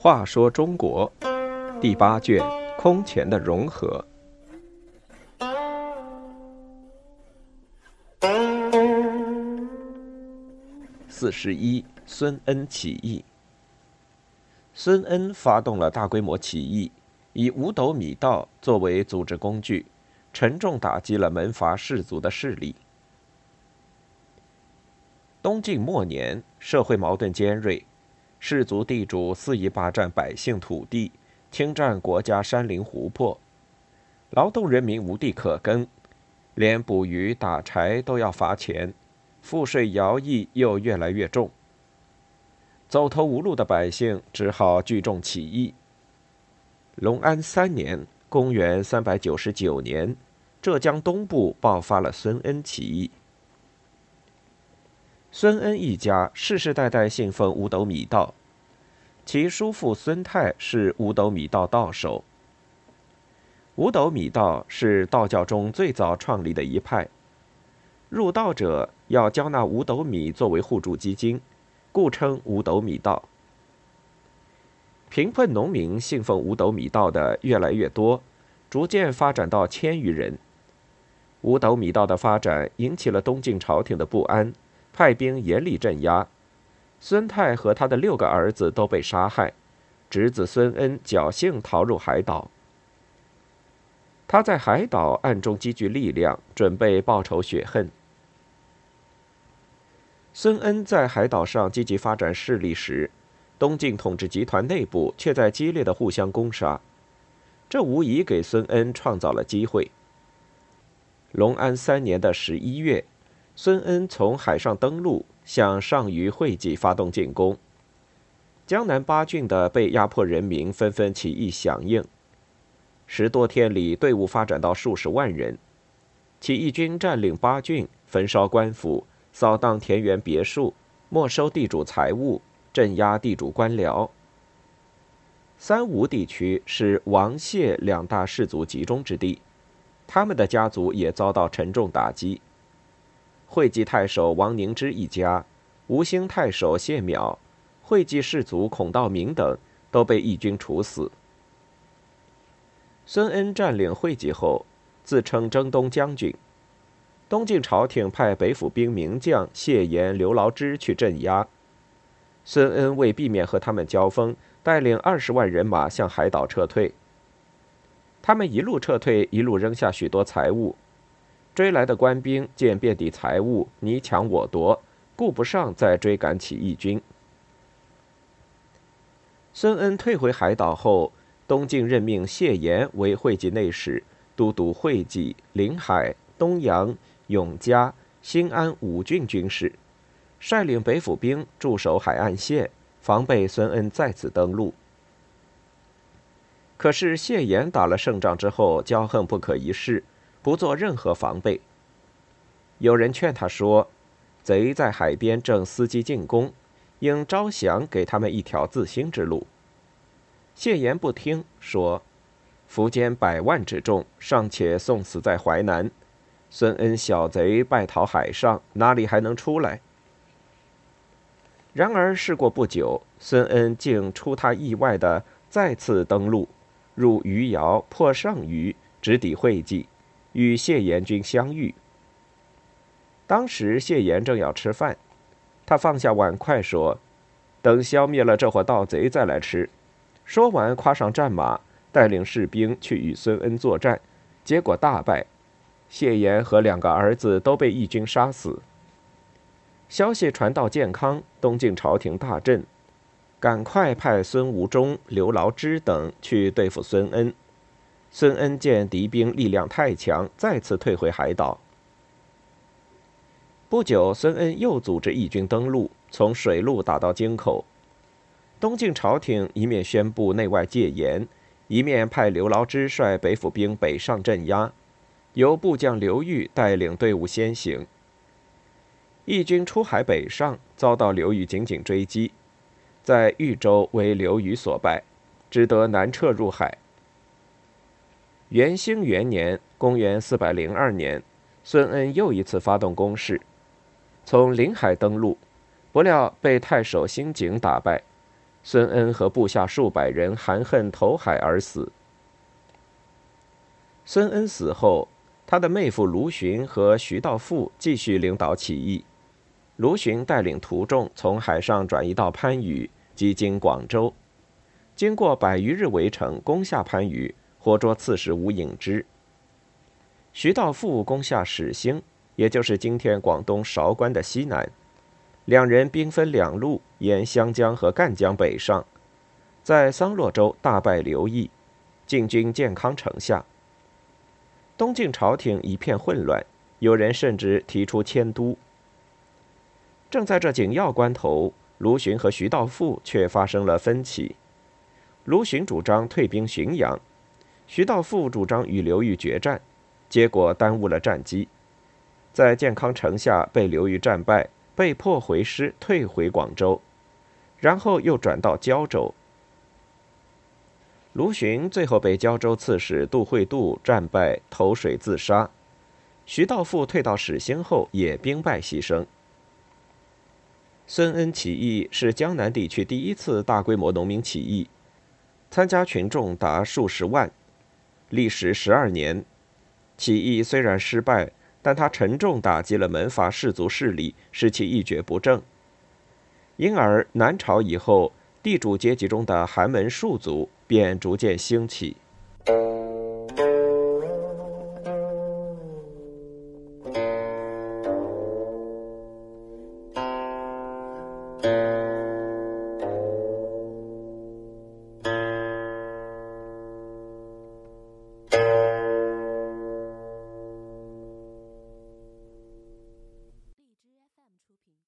话说中国第八卷空前的融合。四十一，孙恩起义。孙恩发动了大规模起义，以五斗米道作为组织工具，沉重打击了门阀士族的势力。东晋末年，社会矛盾尖锐，士族地主肆意霸占百姓土地，侵占国家山林湖泊，劳动人民无地可耕，连捕鱼打柴都要罚钱，赋税徭役又越来越重。走投无路的百姓只好聚众起义。隆安三年（公元399年），浙江东部爆发了孙恩起义。孙恩一家世世代代信奉五斗米道，其叔父孙泰是五斗米道道首。五斗米道是道教中最早创立的一派，入道者要交纳五斗米作为互助基金。故称五斗米道。贫困农民信奉五斗米道的越来越多，逐渐发展到千余人。五斗米道的发展引起了东晋朝廷的不安，派兵严厉镇压。孙泰和他的六个儿子都被杀害，侄子孙恩侥幸逃入海岛。他在海岛暗中积聚力量，准备报仇雪恨。孙恩在海岛上积极发展势力时，东晋统治集团内部却在激烈的互相攻杀，这无疑给孙恩创造了机会。隆安三年的十一月，孙恩从海上登陆，向上虞会稽发动进攻。江南八郡的被压迫人民纷纷起义响应，十多天里，队伍发展到数十万人。起义军占领八郡，焚烧官府。扫荡田园别墅，没收地主财物，镇压地主官僚。三吴地区是王谢两大氏族集中之地，他们的家族也遭到沉重打击。会稽太守王凝之一家、吴兴太守谢邈、会稽士族孔道明等都被义军处死。孙恩占领会稽后，自称征东将军。东晋朝廷派北府兵名将谢岩、刘牢之去镇压。孙恩为避免和他们交锋，带领二十万人马向海岛撤退。他们一路撤退，一路扔下许多财物。追来的官兵见遍地财物，你抢我夺，顾不上再追赶起义军。孙恩退回海岛后，东晋任命谢岩为会稽内史，都督会稽、临海、东阳。永嘉、新安五郡军事，率领北府兵驻守海岸线，防备孙恩再次登陆。可是谢岩打了胜仗之后，骄横不可一世，不做任何防备。有人劝他说：“贼在海边正伺机进攻，应招降，给他们一条自新之路。”谢岩不听，说：“苻坚百万之众，尚且送死在淮南。”孙恩小贼败逃海上，哪里还能出来？然而事过不久，孙恩竟出他意外的再次登陆，入余姚，破上虞，直抵会稽，与谢延军相遇。当时谢岩正要吃饭，他放下碗筷说：“等消灭了这伙盗贼再来吃。”说完，跨上战马，带领士兵去与孙恩作战，结果大败。谢岩和两个儿子都被义军杀死。消息传到建康，东晋朝廷大震，赶快派孙吴忠、刘牢之等去对付孙恩。孙恩见敌兵力量太强，再次退回海岛。不久，孙恩又组织义军登陆，从水路打到京口。东晋朝廷一面宣布内外戒严，一面派刘牢之率北府兵北上镇压。由部将刘裕带领队伍先行。义军出海北上，遭到刘裕紧紧追击，在豫州为刘裕所败，只得南撤入海。元兴元年（公元402年），孙恩又一次发动攻势，从临海登陆，不料被太守辛景打败，孙恩和部下数百人含恨投海而死。孙恩死后，他的妹夫卢循和徐道富继续领导起义。卢循带领徒众从海上转移到番禺，击经广州，经过百余日围城，攻下番禺，活捉刺史吴颖之。徐道富攻下始兴，也就是今天广东韶关的西南，两人兵分两路，沿湘江和赣江北上，在桑洛州大败刘毅，进军建康城下。东晋朝廷一片混乱，有人甚至提出迁都。正在这紧要关头，卢循和徐道富却发生了分歧。卢循主张退兵浔阳，徐道富主张与刘裕决战。结果耽误了战机，在建康城下被刘裕战败，被迫回师退回广州，然后又转到胶州。卢循最后被胶州刺史杜会度战败，投水自杀。徐道富退到始兴后也兵败牺牲。孙恩起义是江南地区第一次大规模农民起义，参加群众达数十万，历时十二年。起义虽然失败，但它沉重打击了门阀士族势力，使其一蹶不振。因而南朝以后，地主阶级中的寒门庶族便逐渐兴起。